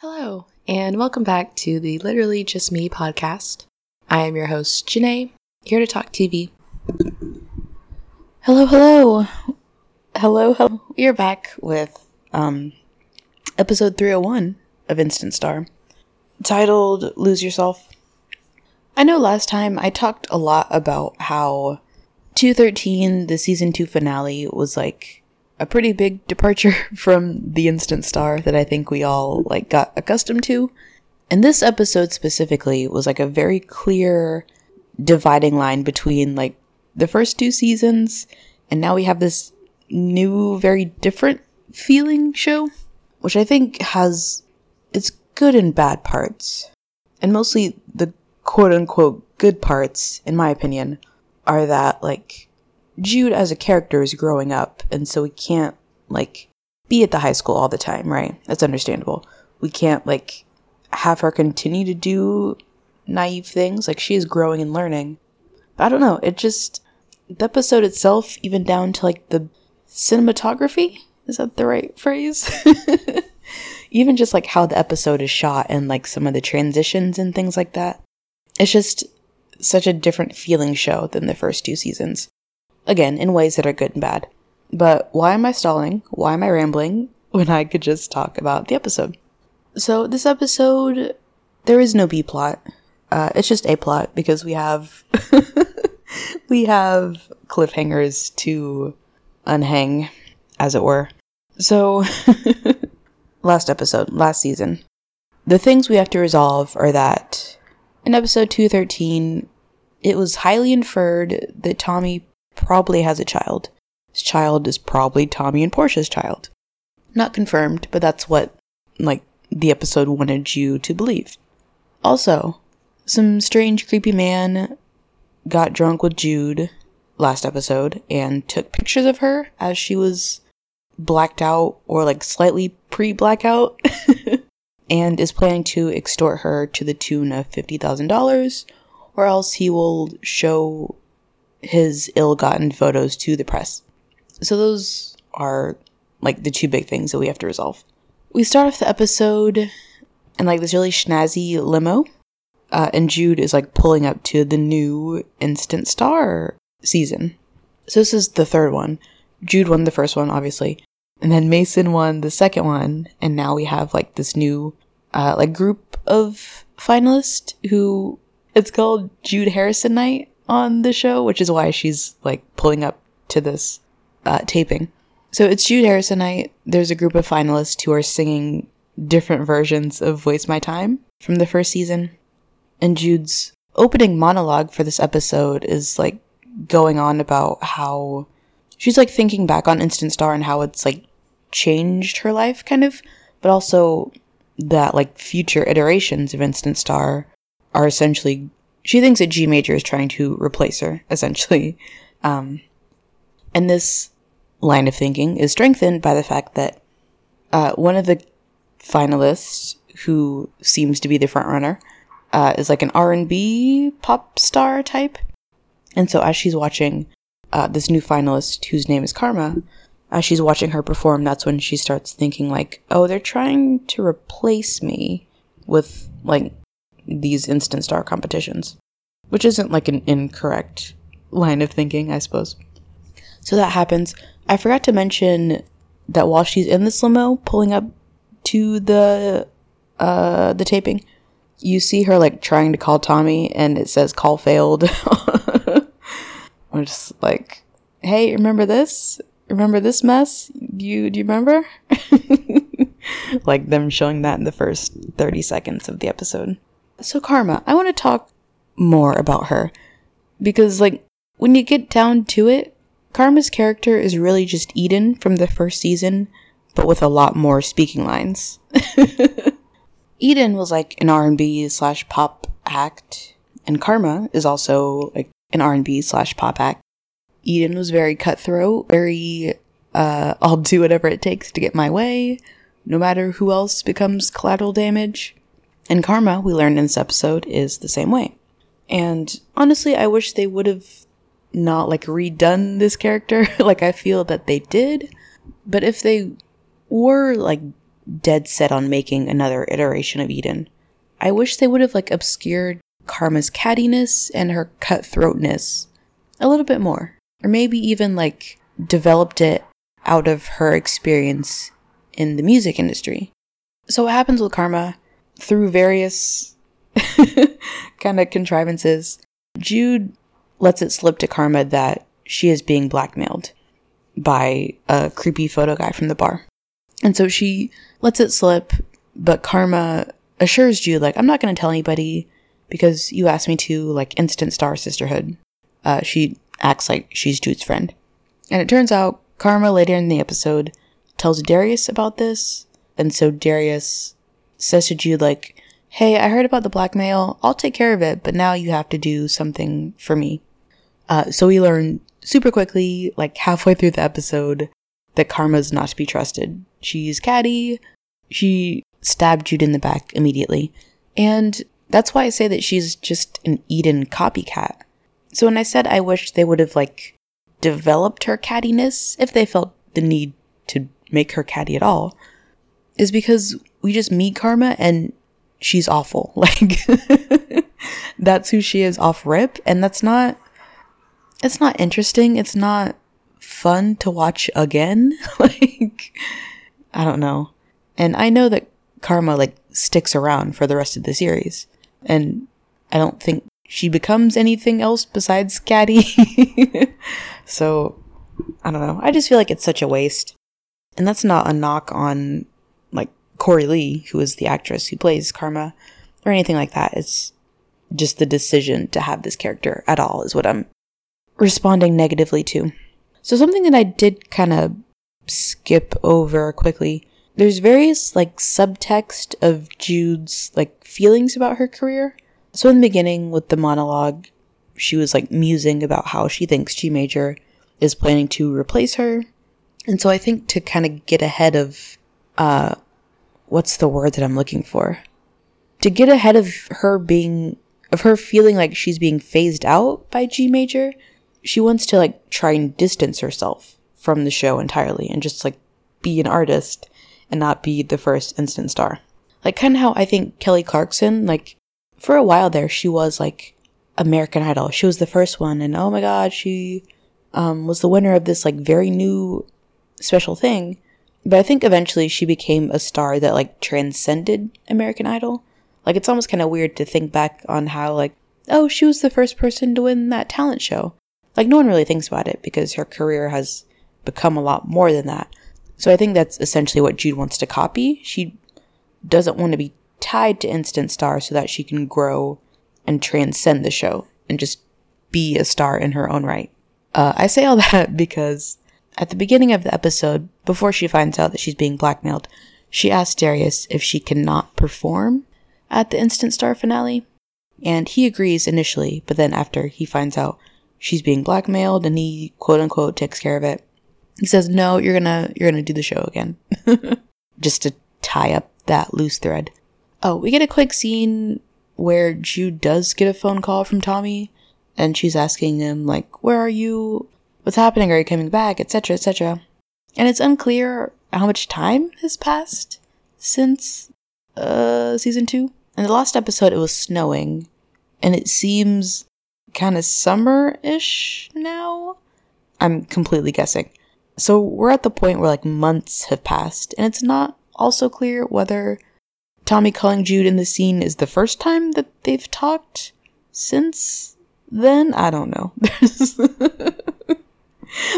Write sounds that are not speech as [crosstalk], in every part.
Hello, and welcome back to the Literally Just Me podcast. I am your host, Janae, here to talk TV. Hello, hello. Hello, hello. We are back with um episode 301 of Instant Star, titled Lose Yourself. I know last time I talked a lot about how 213, the season 2 finale, was like a pretty big departure [laughs] from the instant star that I think we all like got accustomed to. And this episode specifically was like a very clear dividing line between like the first two seasons and now we have this new very different feeling show, which I think has its good and bad parts. And mostly the quote unquote good parts in my opinion are that like Jude as a character is growing up, and so we can't like be at the high school all the time, right? That's understandable. We can't like have her continue to do naive things. Like she is growing and learning. But I don't know. It just the episode itself, even down to like the cinematography, is that the right phrase? [laughs] even just like how the episode is shot and like some of the transitions and things like that. It's just such a different feeling show than the first two seasons. Again, in ways that are good and bad. But why am I stalling? Why am I rambling when I could just talk about the episode? So, this episode, there is no B plot. Uh, it's just A plot because we have [laughs] we have cliffhangers to unhang, as it were. So, [laughs] last episode, last season, the things we have to resolve are that in episode 213, it was highly inferred that Tommy probably has a child. His child is probably Tommy and Portia's child. Not confirmed, but that's what, like, the episode wanted you to believe. Also, some strange, creepy man got drunk with Jude last episode and took pictures of her as she was blacked out or like slightly pre blackout [laughs] and is planning to extort her to the tune of $50,000 or else he will show his ill-gotten photos to the press. So those are like the two big things that we have to resolve. We start off the episode in like this really schnazzy limo, uh, and Jude is like pulling up to the new Instant Star season. So this is the third one. Jude won the first one, obviously, and then Mason won the second one, and now we have like this new uh, like group of finalists who it's called Jude Harrison Night on the show, which is why she's like pulling up to this uh, taping. So it's Jude Harrison night. There's a group of finalists who are singing different versions of Waste My Time from the first season. And Jude's opening monologue for this episode is like going on about how she's like thinking back on Instant Star and how it's like changed her life, kind of, but also that like future iterations of Instant Star are essentially she thinks that G major is trying to replace her, essentially. Um, and this line of thinking is strengthened by the fact that uh, one of the finalists, who seems to be the frontrunner, uh, is like an R and B pop star type. And so, as she's watching uh, this new finalist, whose name is Karma, as she's watching her perform, that's when she starts thinking like, "Oh, they're trying to replace me with like these instant star competitions, which isn't like an incorrect line of thinking, I suppose. So that happens. I forgot to mention that while she's in this limo pulling up to the uh the taping, you see her like trying to call Tommy and it says call failed. [laughs] I'm just like, hey, remember this? Remember this mess? You do you remember? [laughs] like them showing that in the first 30 seconds of the episode. So, Karma, I want to talk more about her because, like, when you get down to it, Karma's character is really just Eden from the first season, but with a lot more speaking lines. [laughs] Eden was like an R&B slash pop act, and Karma is also like an R&B slash pop act. Eden was very cutthroat, very uh, I'll do whatever it takes to get my way, no matter who else becomes collateral damage. And karma, we learned in this episode, is the same way. And honestly, I wish they would have not like redone this character [laughs] like I feel that they did. But if they were like dead set on making another iteration of Eden, I wish they would have like obscured Karma's cattiness and her cutthroatness a little bit more. Or maybe even like developed it out of her experience in the music industry. So what happens with Karma through various [laughs] kind of contrivances, Jude lets it slip to Karma that she is being blackmailed by a creepy photo guy from the bar. And so she lets it slip, but Karma assures Jude, like, I'm not going to tell anybody because you asked me to, like, instant star sisterhood. Uh, she acts like she's Jude's friend. And it turns out Karma later in the episode tells Darius about this. And so Darius says to Jude, like, hey, I heard about the blackmail. I'll take care of it, but now you have to do something for me. Uh, so we learn super quickly, like halfway through the episode, that Karma's not to be trusted. She's catty. She stabbed Jude in the back immediately. And that's why I say that she's just an Eden copycat. So when I said I wish they would have like developed her cattiness if they felt the need to make her catty at all, is because we just meet Karma and she's awful. [laughs] Like that's who she is off rip, and that's not it's not interesting. It's not fun to watch again. [laughs] like I don't know. And I know that Karma like sticks around for the rest of the series. And I don't think she becomes anything else besides Caddy. [laughs] so I don't know. I just feel like it's such a waste. And that's not a knock on like Corey Lee, who is the actress who plays Karma, or anything like that. It's just the decision to have this character at all is what I'm responding negatively to. So something that I did kind of skip over quickly. There's various like subtext of Jude's like feelings about her career. So in the beginning with the monologue, she was like musing about how she thinks G Major is planning to replace her. And so I think to kind of get ahead of uh what's the word that I'm looking for? To get ahead of her being of her feeling like she's being phased out by G Major, she wants to like try and distance herself from the show entirely and just like be an artist and not be the first instant star. Like kind of how I think Kelly Clarkson, like for a while there, she was like American Idol. She was the first one, and oh my god, she um, was the winner of this like very new special thing. But I think eventually she became a star that like transcended American Idol. Like it's almost kind of weird to think back on how like oh she was the first person to win that talent show. Like no one really thinks about it because her career has become a lot more than that. So I think that's essentially what Jude wants to copy. She doesn't want to be tied to Instant Star so that she can grow and transcend the show and just be a star in her own right. Uh, I say all [laughs] that because at the beginning of the episode, before she finds out that she's being blackmailed, she asks Darius if she cannot perform at the Instant Star finale. And he agrees initially, but then after he finds out she's being blackmailed and he quote unquote takes care of it, he says, "No, you're gonna you're gonna do the show again, [laughs] just to tie up that loose thread." Oh, we get a quick scene where Jude does get a phone call from Tommy, and she's asking him like, "Where are you? What's happening? Are you coming back?" etc. etc. And it's unclear how much time has passed since uh season two. In the last episode, it was snowing, and it seems kind of summer ish now. I'm completely guessing. So we're at the point where like months have passed, and it's not also clear whether Tommy calling Jude in the scene is the first time that they've talked since then. I don't know. [laughs]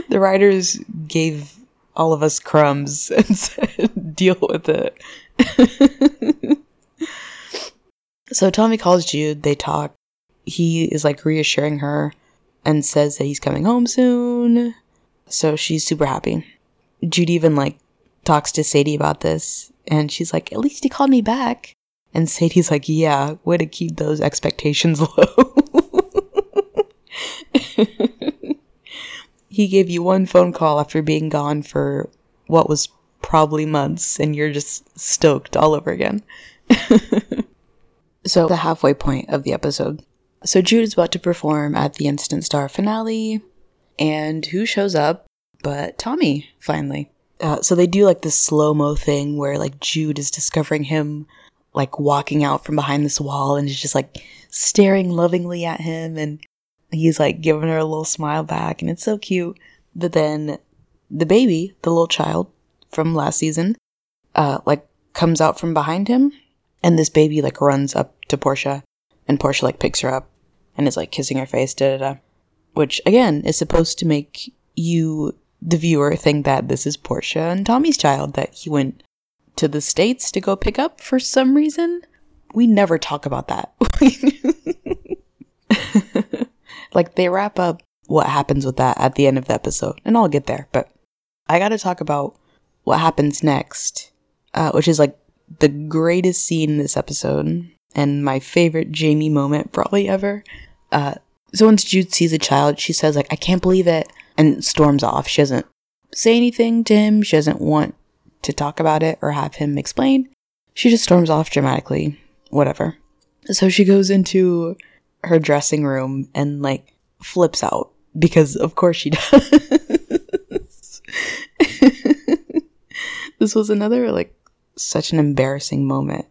the writers gave all of us crumbs [laughs] and said, deal with it. [laughs] so Tommy calls Jude, they talk. He is like reassuring her and says that he's coming home soon so she's super happy. Jude even like talks to Sadie about this, and she's like, "At least he called me back." And Sadie's like, "Yeah, way to keep those expectations [laughs] low." he gave you one phone call after being gone for what was probably months, and you're just stoked all over again. [laughs] so, the halfway point of the episode, So Jude is about to perform at the Instant Star finale, and who shows up but Tommy, finally. Uh, so they do like this slow mo thing where like Jude is discovering him like walking out from behind this wall and is just like staring lovingly at him and he's like giving her a little smile back and it's so cute. But then the baby, the little child from last season, uh, like comes out from behind him and this baby like runs up to Portia and Portia like picks her up and is like kissing her face, da da da. Which again is supposed to make you, the viewer, think that this is Portia and Tommy's child that he went to the States to go pick up for some reason. We never talk about that. [laughs] like they wrap up what happens with that at the end of the episode, and I'll get there, but I gotta talk about what happens next, uh, which is like the greatest scene in this episode and my favorite Jamie moment probably ever. Uh, so once Jude sees a child, she says like, "I can't believe it," and storms off. She doesn't say anything to him. She doesn't want to talk about it or have him explain. She just storms off dramatically. Whatever. So she goes into her dressing room and like flips out because of course she [laughs] does. [laughs] this was another like such an embarrassing moment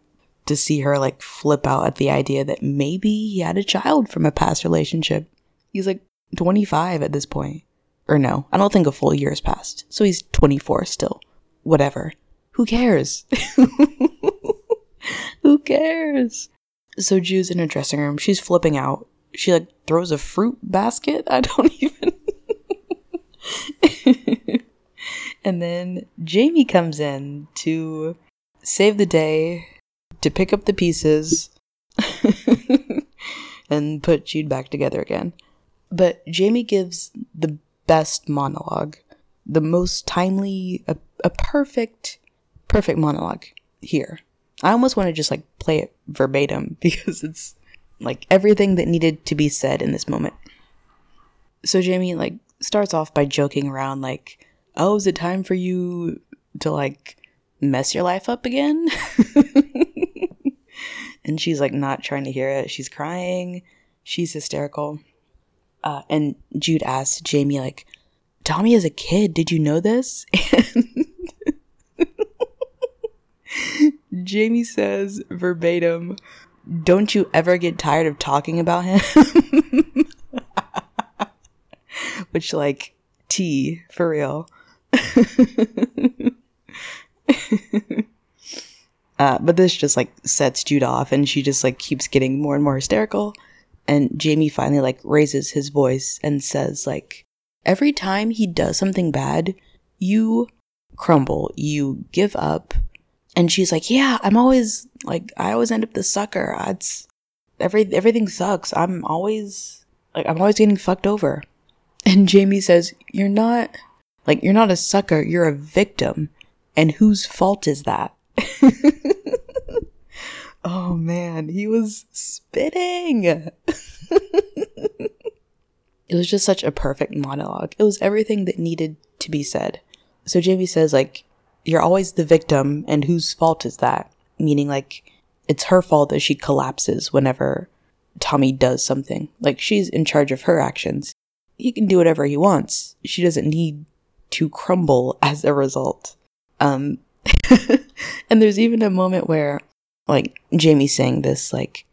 to see her like flip out at the idea that maybe he had a child from a past relationship. He's like 25 at this point. Or no, I don't think a full year has passed. So he's 24 still. Whatever. Who cares? [laughs] Who cares? So Jude's in her dressing room. She's flipping out. She like throws a fruit basket. I don't [laughs] even. [laughs] and then Jamie comes in to save the day to pick up the pieces and put Jude back together again. But Jamie gives the best monologue, the most timely, a, a perfect, perfect monologue here. I almost want to just like play it verbatim [laughs] because it's like everything that needed to be said in this moment. So Jamie like starts off by joking around like, "Oh, is it time for you to like mess your life up again?" [laughs] and she's like not trying to hear it. She's crying. She's hysterical. Uh, and Jude asks Jamie like, "Tommy is a kid. Did you know this?" And [laughs] Jamie says verbatim, "Don't you ever get tired of talking about him?" [laughs] Which like T for real. [laughs] Uh, but this just like sets Jude off, and she just like keeps getting more and more hysterical. And Jamie finally like raises his voice and says like, every time he does something bad, you crumble, you give up. And she's like, yeah, I'm always like, I always end up the sucker. It's every everything sucks. I'm always like, I'm always getting fucked over. And Jamie says, you're not like, you're not a sucker. You're a victim. And whose fault is that? [laughs] oh man, he was spitting. [laughs] it was just such a perfect monologue. It was everything that needed to be said. So Jamie says, like, you're always the victim, and whose fault is that? Meaning, like, it's her fault that she collapses whenever Tommy does something. Like, she's in charge of her actions. He can do whatever he wants. She doesn't need to crumble [laughs] as a result. Um, [laughs] and there's even a moment where, like, Jamie saying this, like,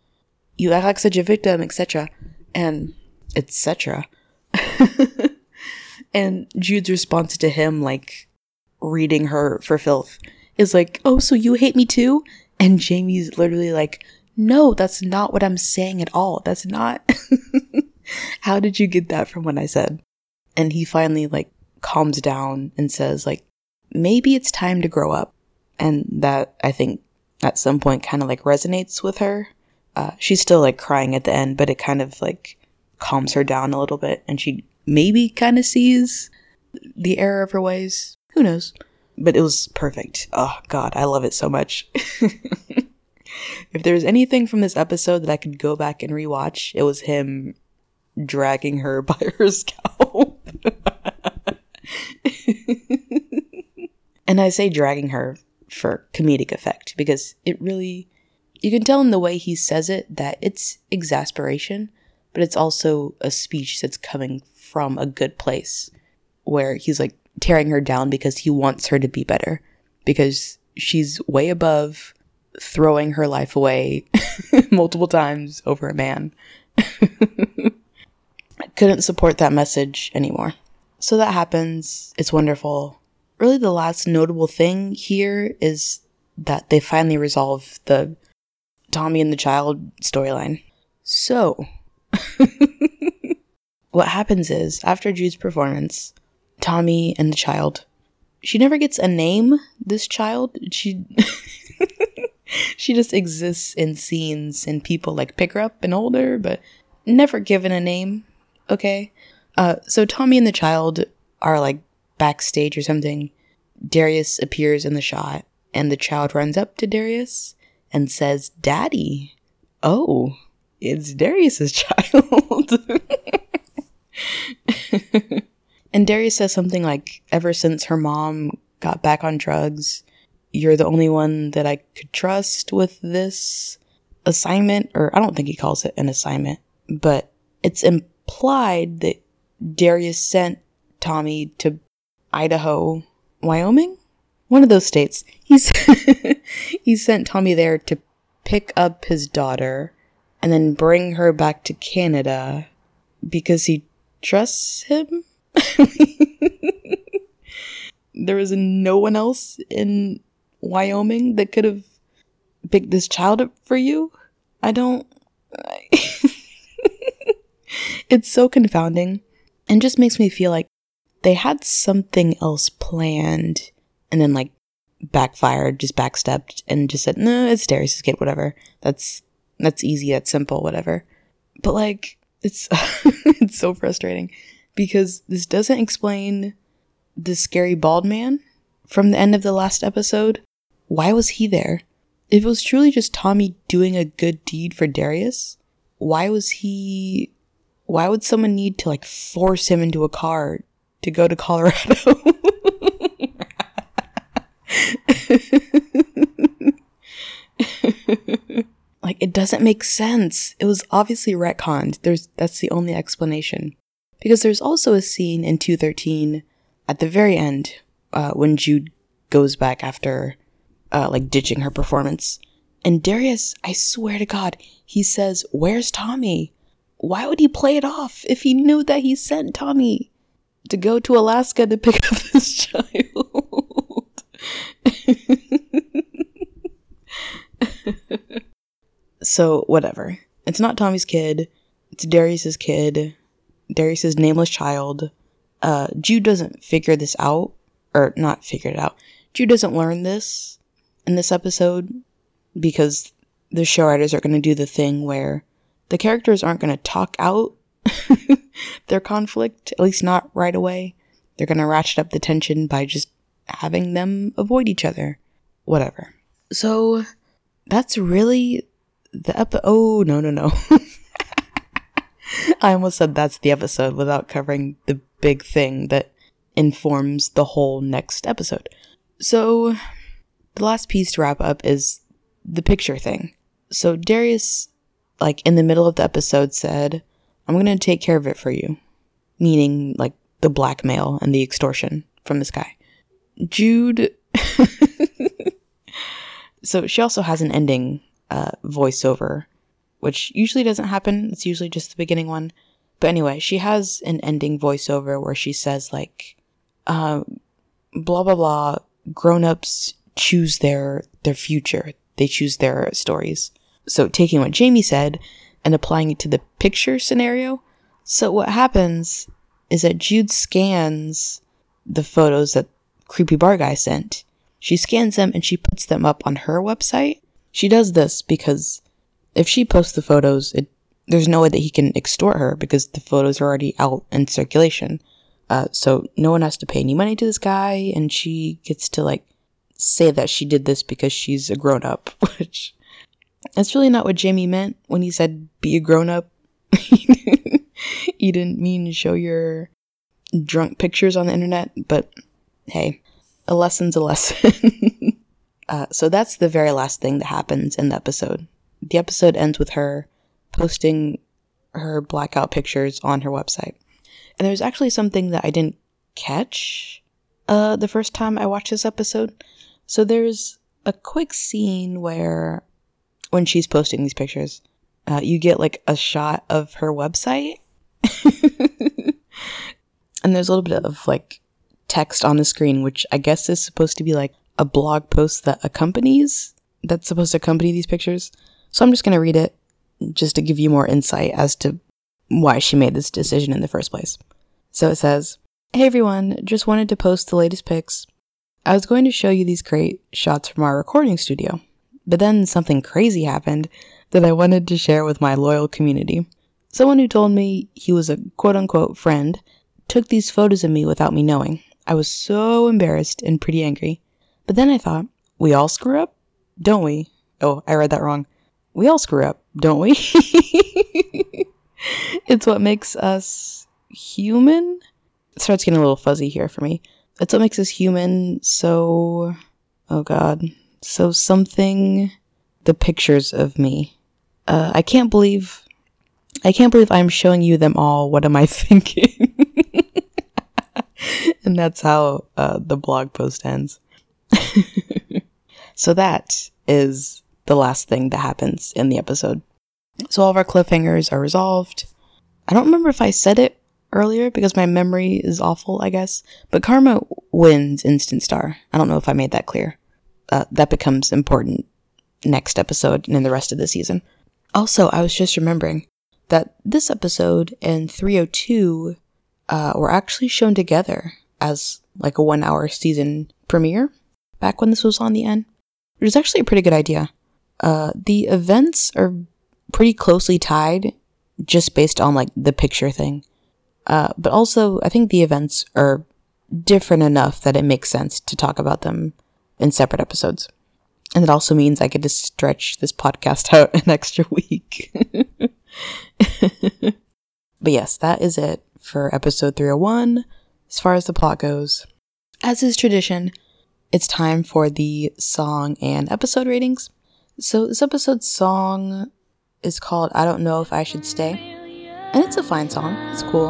you act like such a victim, etc. And etc. [laughs] and Jude's response to him, like, reading her for filth, is like, oh, so you hate me too? And Jamie's literally like, no, that's not what I'm saying at all. That's not. [laughs] How did you get that from what I said? And he finally, like, calms down and says, like, maybe it's time to grow up. And that I think at some point kind of like resonates with her. Uh, she's still like crying at the end, but it kind of like calms her down a little bit. And she maybe kind of sees the error of her ways. Who knows? But it was perfect. Oh, God, I love it so much. [laughs] if there's anything from this episode that I could go back and rewatch, it was him dragging her [laughs] by her scalp. [laughs] And I say dragging her for comedic effect because it really, you can tell in the way he says it that it's exasperation, but it's also a speech that's coming from a good place where he's like tearing her down because he wants her to be better because she's way above throwing her life away [laughs] multiple times over a man. [laughs] I couldn't support that message anymore. So that happens. It's wonderful. Really, the last notable thing here is that they finally resolve the Tommy and the child storyline. So, [laughs] what happens is, after Jude's performance, Tommy and the child, she never gets a name, this child. She. [laughs] she just exists in scenes and people like pick her up and hold her, but never given a name. Okay. Uh, so Tommy and the child are like backstage or something. Darius appears in the shot, and the child runs up to Darius and says, Daddy. Oh, it's Darius's [laughs] child. and Darius says something like, Ever since her mom got back on drugs, you're the only one that I could trust with this assignment. Or I don't think he calls it an assignment, but it's implied that Darius sent Tommy to Idaho, Wyoming? One of those states. He's [laughs] he sent Tommy there to pick up his daughter and then bring her back to Canada because he trusts him. [laughs] there was no one else in Wyoming that could have picked this child up for you. I don't. [laughs] it's so confounding and just makes me feel like they had something else planned and then like backfired, just backstepped and just said, no, it's Darius' kid, whatever. That's that's easy, that's simple, whatever. But like it's [laughs] it's so frustrating because this doesn't explain the scary bald man from the end of the last episode. Why was he there? If it was truly just Tommy doing a good deed for Darius, why was he why would someone need to like force him into a car to go to Colorado? like it doesn't make sense. It was obviously retconned. There's that's the only explanation. Because there's also a scene in 213 at the very end uh, when Jude goes back after uh, like ditching her performance. And Darius, I swear to God, he says, Where's Tommy? why would he play it off if he knew that he sent Tommy to go to Alaska to pick up [laughs] this child? so, whatever. It's not Tommy's kid, it's Darius's kid, Darius's nameless child. Uh, Jude doesn't figure this out, or not figure it out. Jude doesn't learn this in this episode because the show writers are going to do the thing where the characters aren't going to talk out [laughs] their conflict, at least not right away. They're going to ratchet up the tension by just having them avoid each other. Whatever. So that's really the episode. Oh, no, no, no. [laughs] I almost said that's the episode without covering the big thing that informs the whole next episode. So the last piece to wrap up is the picture thing. So Darius like in the middle of the episode said, I'm going to take care of it for you. Meaning like the blackmail and the extortion from this guy. Jude. [laughs] so she also has an ending uh, voiceover, which usually doesn't happen. It's usually just the beginning one. But anyway, she has an ending voiceover where she says, like, uh, blah, blah, blah. Grown ups choose their, their future, they choose their stories. So taking what Jamie said and applying it to the picture scenario. So what happens is that Jude scans the photos that creepy bar guy sent. She scans them and she puts them up on her website. She does this because if she posts the photos, it, there's no way that he can extort her because the photos are already out in circulation. Uh, so no one has to pay any money to this guy, and she gets to like say that she did this because she's a grown up, [laughs] which that's really not what Jamie meant when he said be a grown up. [laughs] he didn't mean show your drunk pictures on the internet, but hey, a lesson's a lesson. [laughs] uh, so that's the very last thing that happens in the episode. The episode ends with her posting her blackout pictures on her website. And there's actually something that I didn't catch uh, the first time I watched this episode. So there's a quick scene where, when she's posting these pictures, uh, you get like a shot of her website. [laughs] and there's a little bit of like text on the screen, which I guess is supposed to be like a blog post that accompanies, that's supposed to accompany these pictures. So I'm just going to read it just to give you more insight as to why she made this decision in the first place. So it says, Hey everyone, just wanted to post the latest pics. I was going to show you these great shots from our recording studio, but then something crazy happened that I wanted to share with my loyal community. Someone who told me he was a quote unquote friend took these photos of me without me knowing. I was so embarrassed and pretty angry. But then I thought, we all screw up, don't we? Oh, I read that wrong. We all screw up, don't we? [laughs] it's what makes us human. It starts getting a little fuzzy here for me. It's what makes us human. So, oh god. So something, the pictures of me. Uh, I can't believe, I can't believe I'm showing you them all. What am I [laughs] thinking? and that's how uh, the blog post ends. [laughs] so that is the last thing that happens in the episode. So all of our cliffhangers are resolved. I don't remember if I said it earlier because my memory is awful, I guess. But Karma wins Instant Star. I don't know if I made that clear. Uh, that becomes important next episode and in the rest of the season. Also, I was just remembering that this episode and 302 uh, were actually shown together as like a one hour season premiere back when this was on the N, which is actually a pretty good idea. Uh, the events are pretty closely tied just based on like the picture thing. Uh, but also, I think the events are different enough that it makes sense to talk about them in separate episodes. And it also means I get to stretch this podcast [laughs] out an extra week. [laughs] but yes, that is it for episode 301 as far as the plot goes. As is tradition, it's time for the song and episode ratings. So, this episode's song is called I Don't Know If I Should Stay. And it's a fine song. It's cool.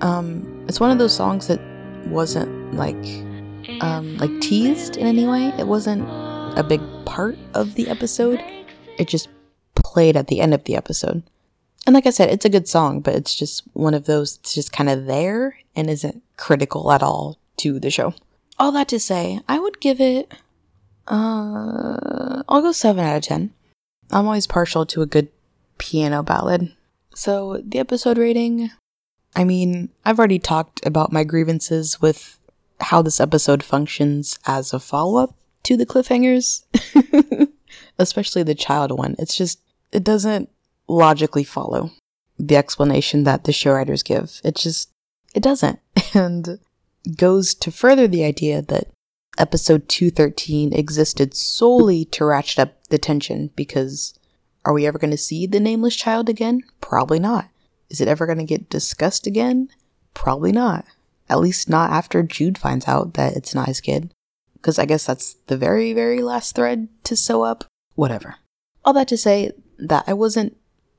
Um, it's one of those songs that wasn't like um, like teased in any way. It wasn't a big part of the episode. It just played at the end of the episode. And like I said, it's a good song, but it's just one of those that's just kind of there and isn't critical at all to the show. All that to say, I would give it uh I'll go 7 out of 10. I'm always partial to a good piano ballad. So, the episode rating I mean, I've already talked about my grievances with how this episode functions as a follow up to the cliffhangers, [laughs] especially the child one. It's just, it doesn't logically follow the explanation that the show writers give. It just, it doesn't. [laughs] And goes to further the idea that episode 213 existed solely to ratchet up the tension because are we ever going to see the nameless child again? Probably not. Is it ever going to get discussed again? Probably not. At least not after Jude finds out that it's not his kid. Because I guess that's the very, very last thread to sew up. Whatever. All that to say that I wasn't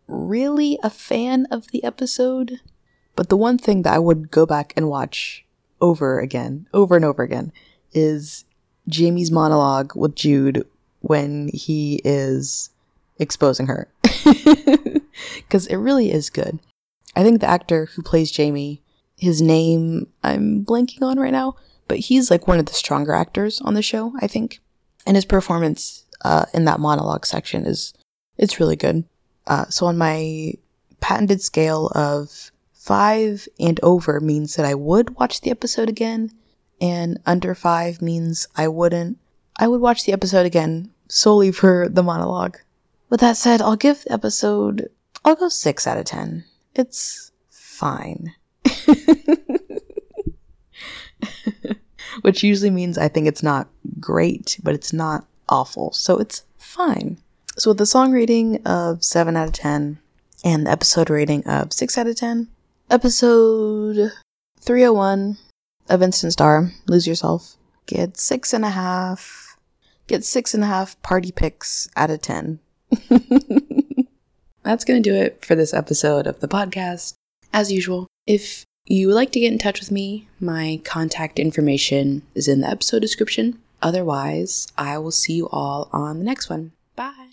really a fan of the episode, but the one thing that I would go back and watch over again, over and over again, is Jamie's monologue with Jude when he is exposing her. [laughs] Because it really is good. I think the actor who plays Jamie, his name I'm blanking on right now, but he's like one of the stronger actors on the show, I think. And his performance uh, in that monologue section is it's really good. Uh, so on my patented scale of five and over means that I would watch the episode again, and under five means I wouldn't. I would watch the episode again solely for the monologue. With that said, I'll give the episode, I'll go six out of ten. It's fine. [laughs] Which usually means I think it's not great, but it's not awful. So it's fine. So with the song rating of 7 out of 10 and the episode rating of 6 out of 10, episode 301 of Instant Star, Lose Yourself, get six and a half, get six and a half party picks out of 10. [laughs] that's going to do it for this episode of the podcast. As usual, if you would like to get in touch with me, my contact information is in the episode description. Otherwise, I will see you all on the next one. Bye.